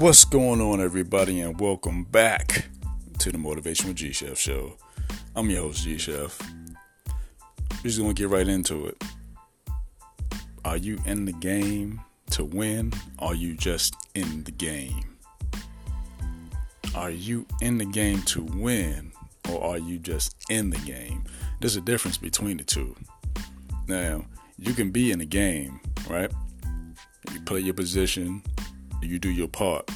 What's going on, everybody, and welcome back to the Motivation with G Chef show. I'm your host, G Chef. We're just gonna get right into it. Are you in the game to win? Or are you just in the game? Are you in the game to win, or are you just in the game? There's a difference between the two. Now, you can be in the game, right? You play your position, you do your part,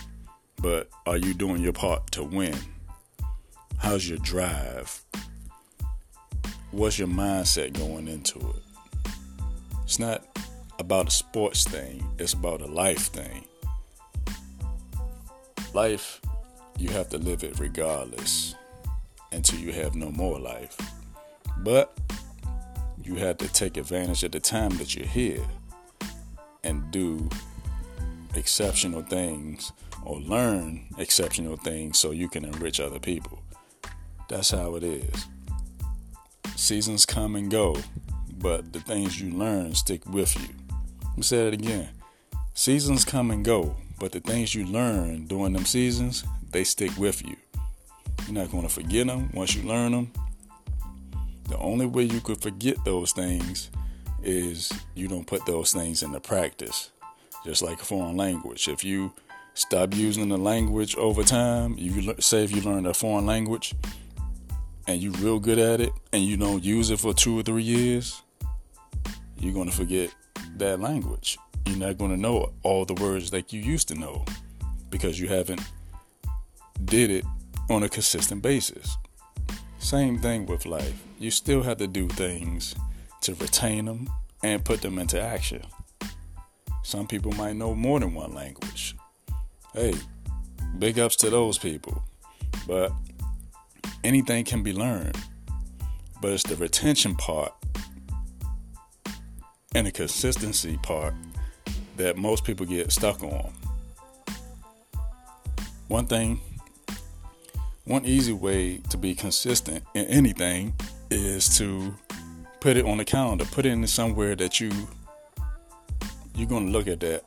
but are you doing your part to win? How's your drive? What's your mindset going into it? It's not about a sports thing, it's about a life thing. Life, you have to live it regardless until you have no more life. But you have to take advantage of the time that you're here and do exceptional things or learn exceptional things so you can enrich other people. That's how it is. Seasons come and go, but the things you learn stick with you. Let me say it again. Seasons come and go, but the things you learn during them seasons, they stick with you. You're not going to forget them once you learn them. The only way you could forget those things is you don't put those things into practice. Just like a foreign language. If you stop using the language over time, you say if you learn a foreign language and you're real good at it and you don't use it for two or three years, you're going to forget that language. You're not going to know all the words that you used to know because you haven't did it on a consistent basis. Same thing with life. You still have to do things to retain them and put them into action. Some people might know more than one language. Hey, big ups to those people. But anything can be learned. But it's the retention part and the consistency part that most people get stuck on. One thing, one easy way to be consistent in anything is to put it on the calendar, put it in somewhere that you you're gonna look at that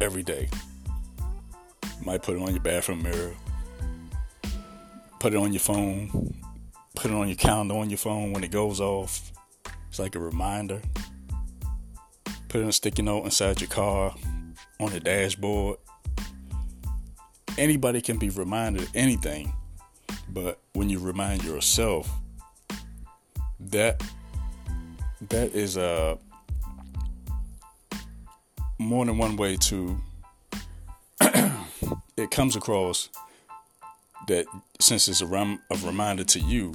every day. Might put it on your bathroom mirror, put it on your phone, put it on your calendar on your phone when it goes off. It's like a reminder. Put it in a sticky note inside your car, on the dashboard. Anybody can be reminded of anything, but when you remind yourself, that that is a more than one way to it comes across that since it's a, rem- a reminder to you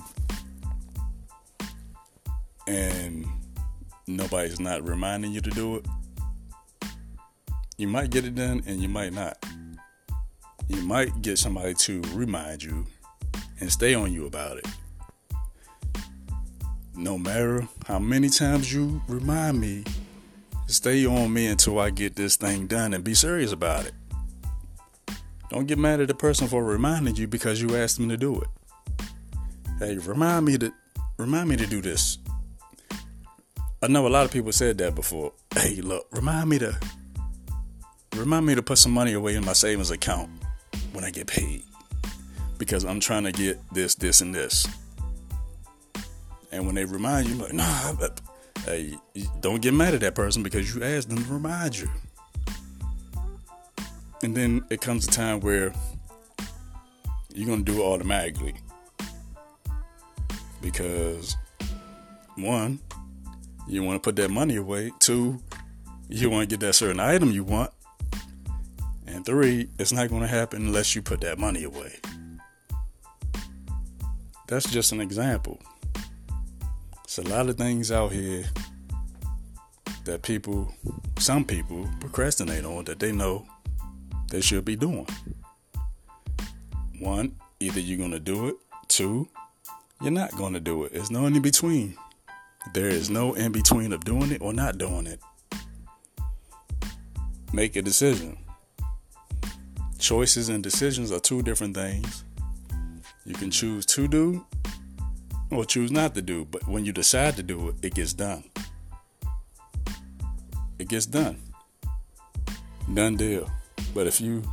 and nobody's not reminding you to do it you might get it done and you might not. You might get somebody to remind you and stay on you about it. No matter how many times you remind me Stay on me until I get this thing done and be serious about it. Don't get mad at the person for reminding you because you asked them to do it. Hey, remind me to remind me to do this. I know a lot of people said that before. Hey, look, remind me to remind me to put some money away in my savings account when I get paid because I'm trying to get this, this, and this. And when they remind you, like, nah, Hey, don't get mad at that person because you asked them to remind you. And then it comes a time where you're going to do it automatically. Because, one, you want to put that money away. Two, you want to get that certain item you want. And three, it's not going to happen unless you put that money away. That's just an example. It's a lot of things out here that people, some people, procrastinate on that they know they should be doing. One, either you're going to do it. Two, you're not going to do it. There's no in between. There is no in between of doing it or not doing it. Make a decision. Choices and decisions are two different things. You can choose to do or choose not to do. But when you decide to do it, it gets done. It gets done. Done deal. But if you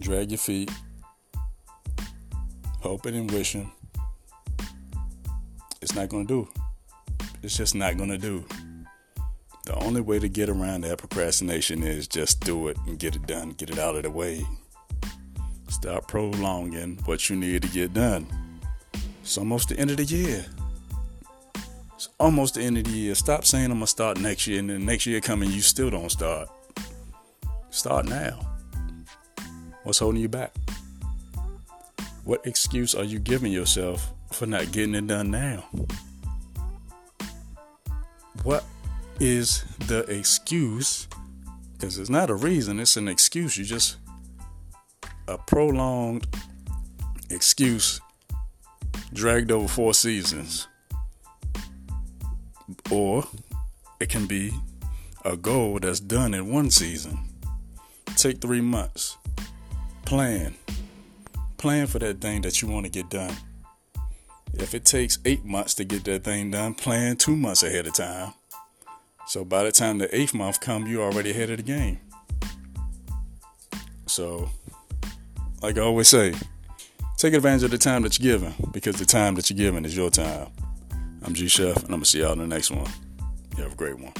drag your feet, hoping and wishing. It's not going to do. It's just not going to do. The only way to get around that procrastination is just do it and get it done, get it out of the way. Stop prolonging what you need to get done. It's almost the end of the year. It's almost the end of the year. Stop saying I'm gonna start next year, and then next year coming, you still don't start. Start now. What's holding you back? What excuse are you giving yourself for not getting it done now? What is the excuse? Because it's not a reason, it's an excuse. You just a prolonged excuse dragged over four seasons. Or it can be a goal that's done in one season. Take three months. Plan. Plan for that thing that you want to get done. If it takes eight months to get that thing done, plan two months ahead of time. So by the time the eighth month comes, you're already ahead of the game. So, like I always say, take advantage of the time that you're given because the time that you're given is your time. I'm G Chef, and I'm gonna see y'all in the next one. You have a great one.